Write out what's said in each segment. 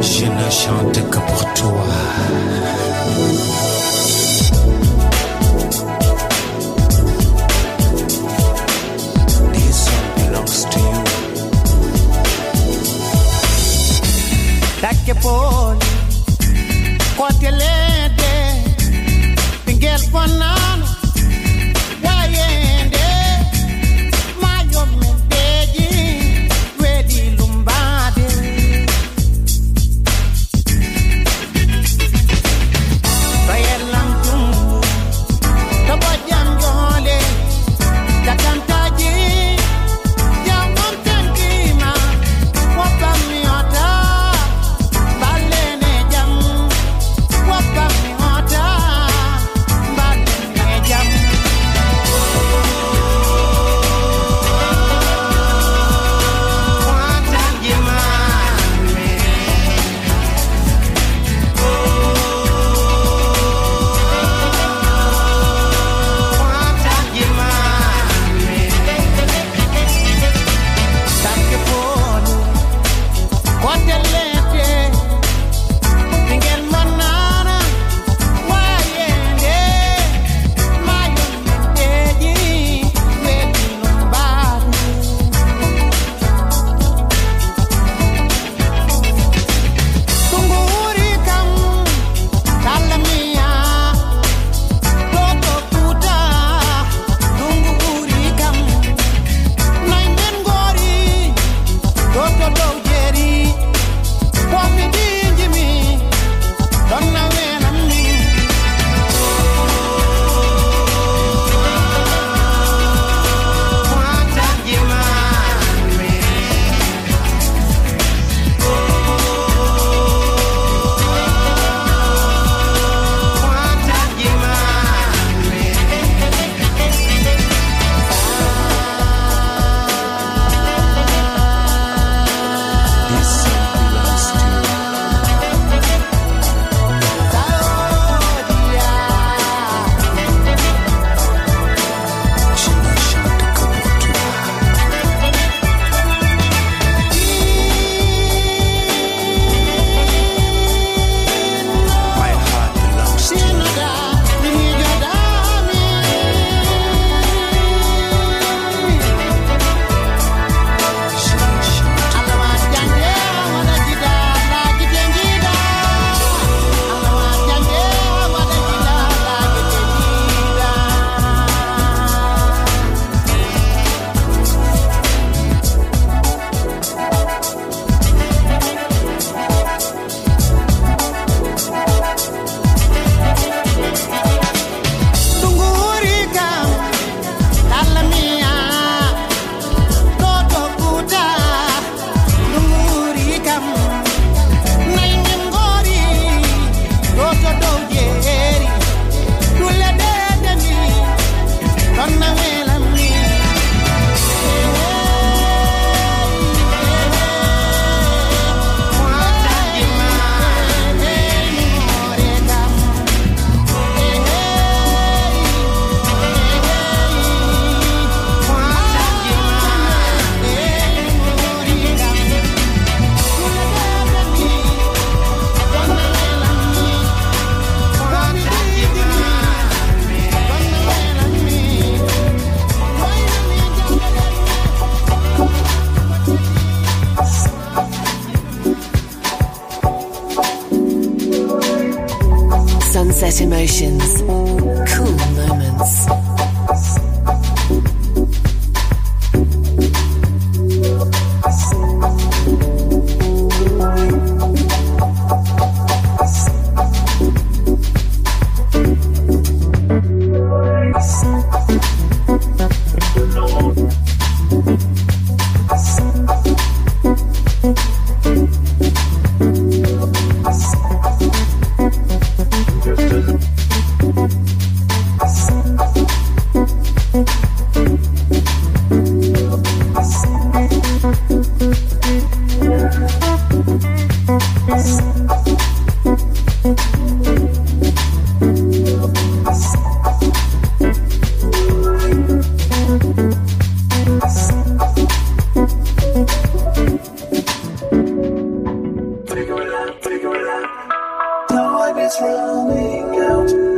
je ne chante que pour toi. Take pole, kwa telete, tingel kwa na. It's running out.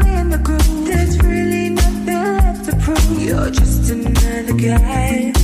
the groove. There's really nothing left to prove. You're just another guy.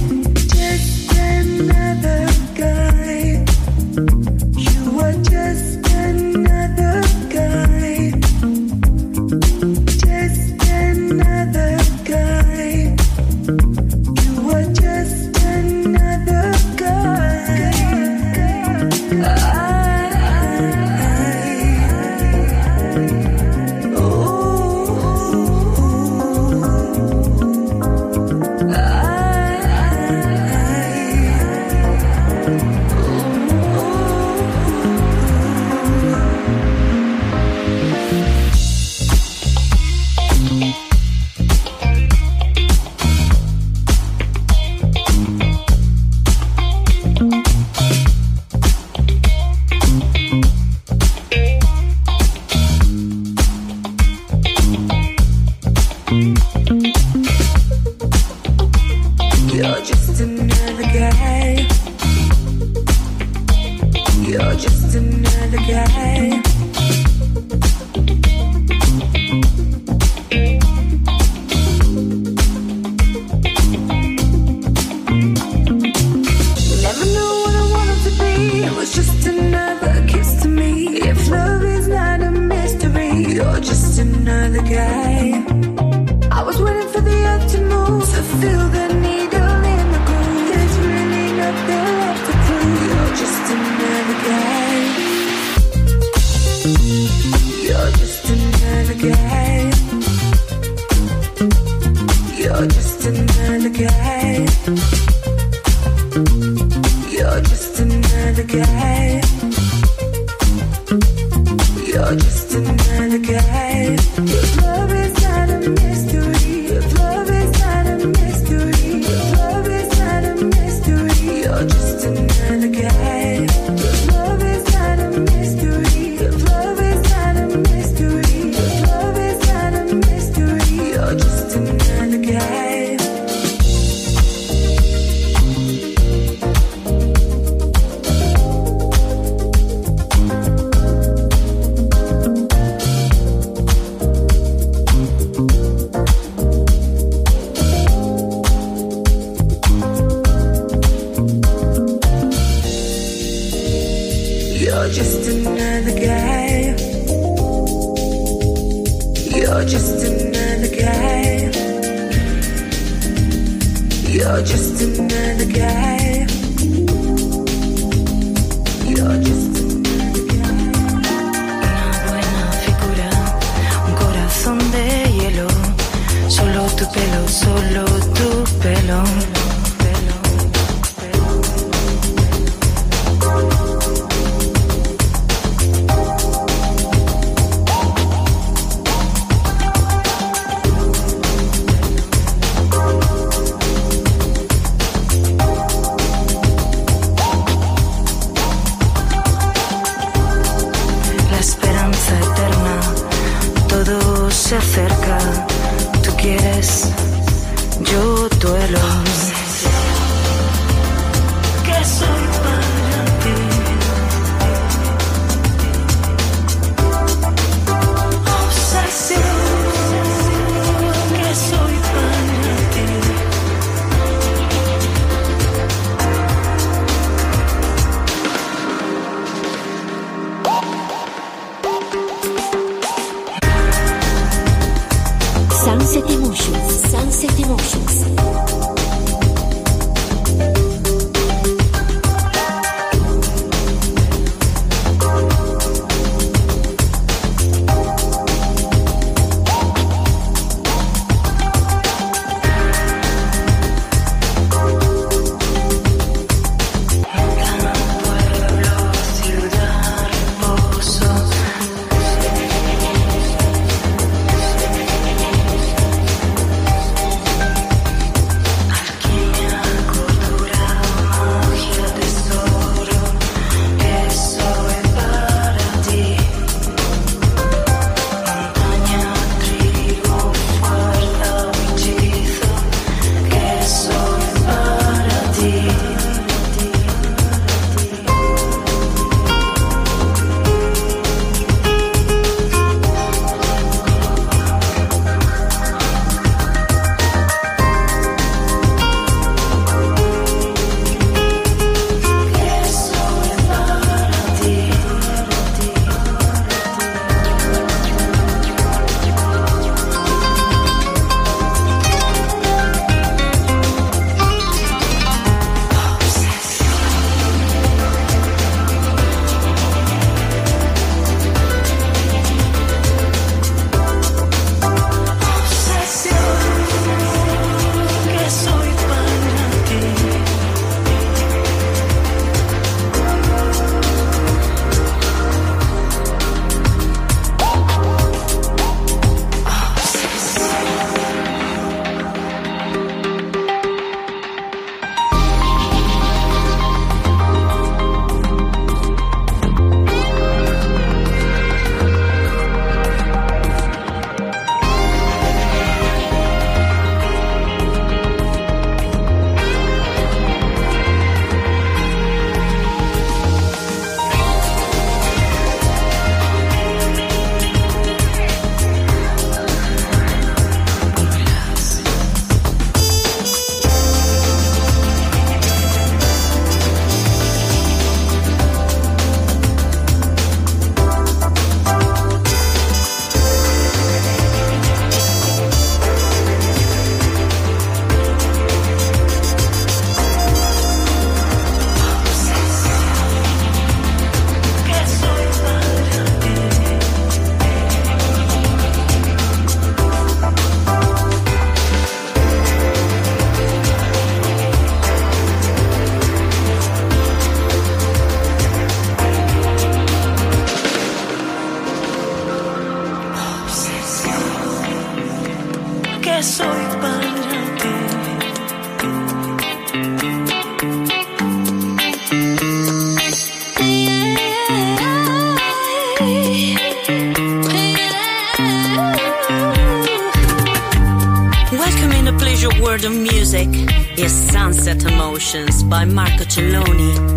By Marco Celloni.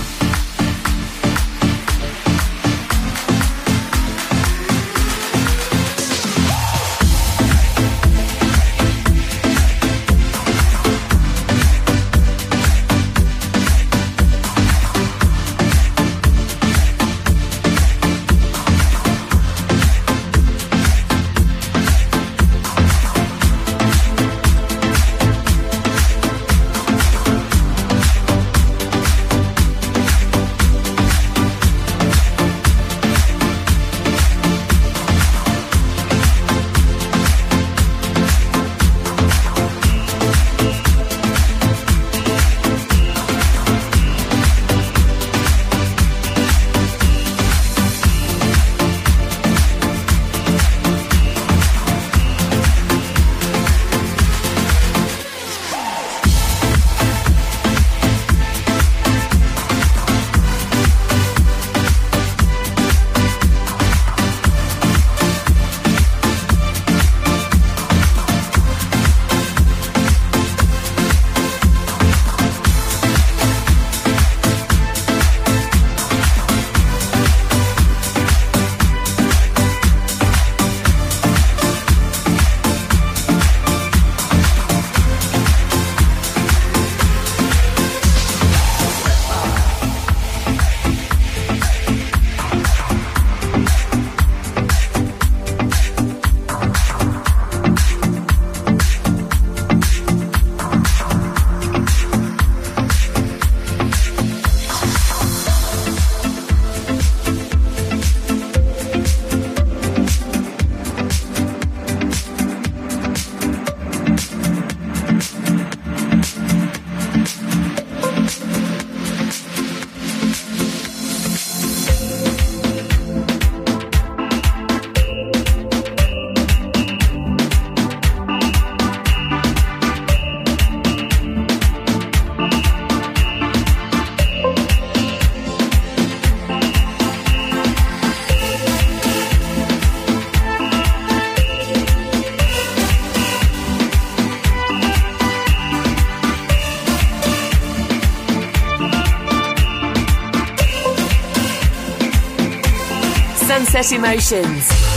Emotions.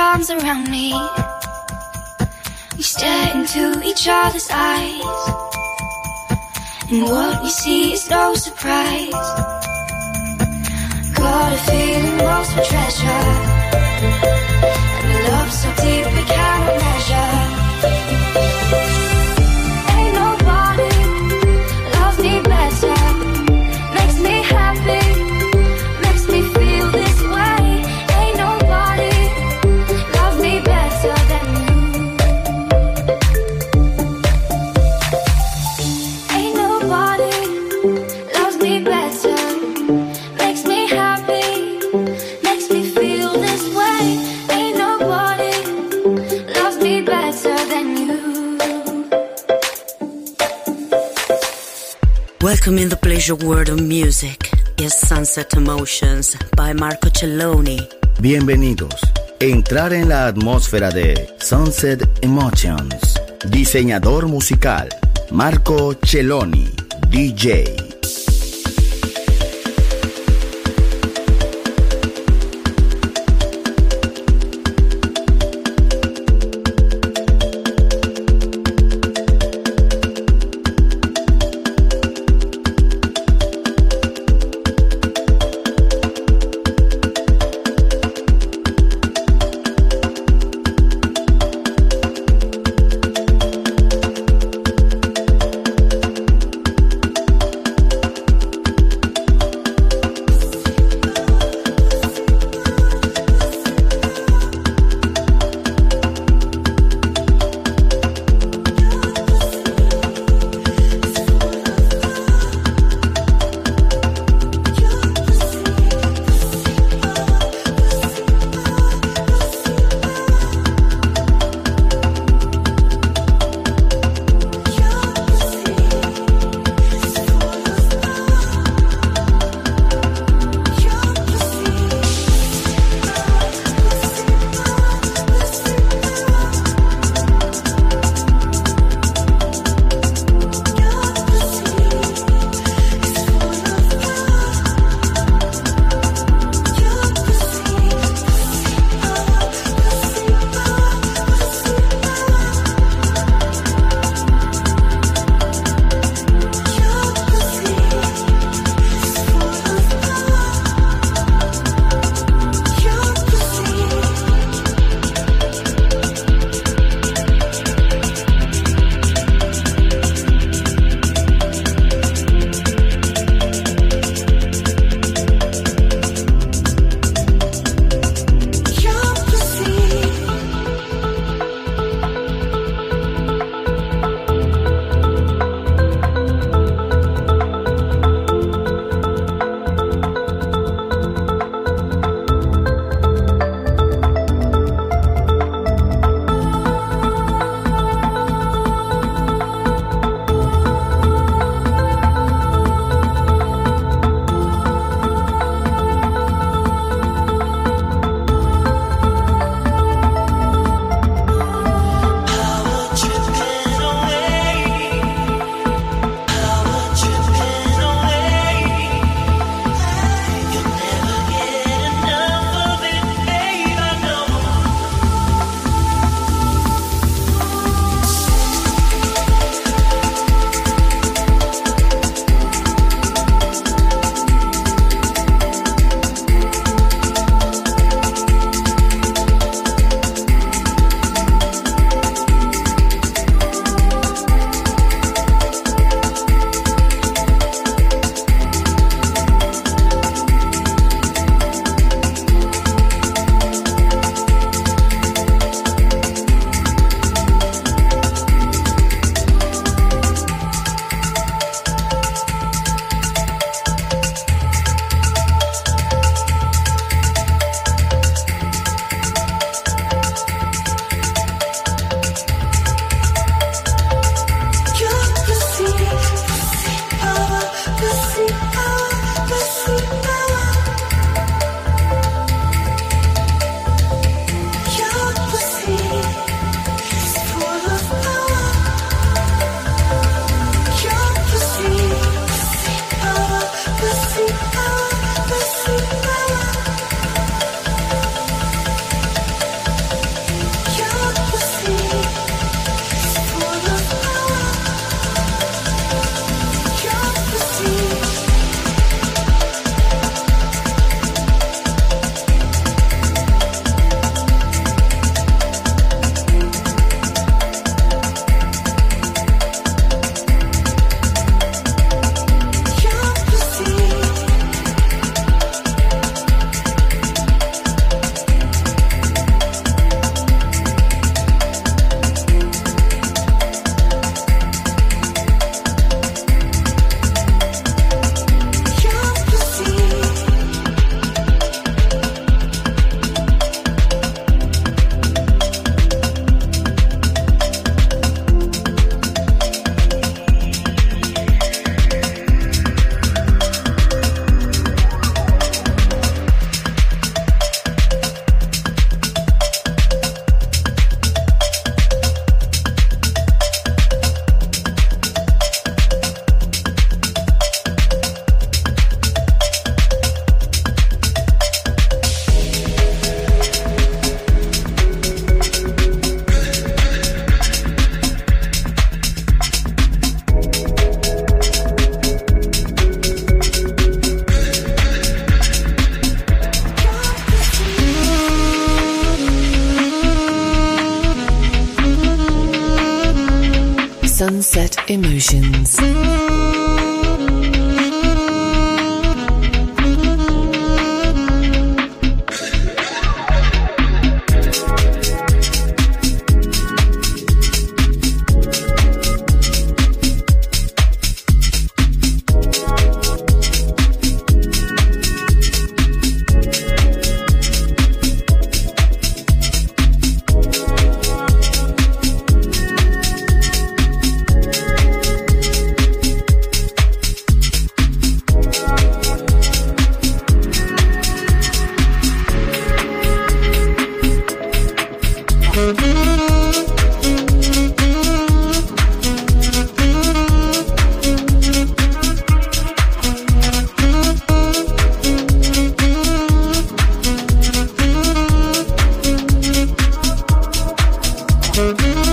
Charms around me. We stare into each other's eyes. And what we see is no surprise. Got a feeling lost for treasure. And a love so deep Welcome in the pleasure world of music is Sunset Emotions by Marco Celloni. Bienvenidos. Entrar en la atmósfera de Sunset Emotions. Diseñador musical Marco Celloni, DJ. Mm-hmm.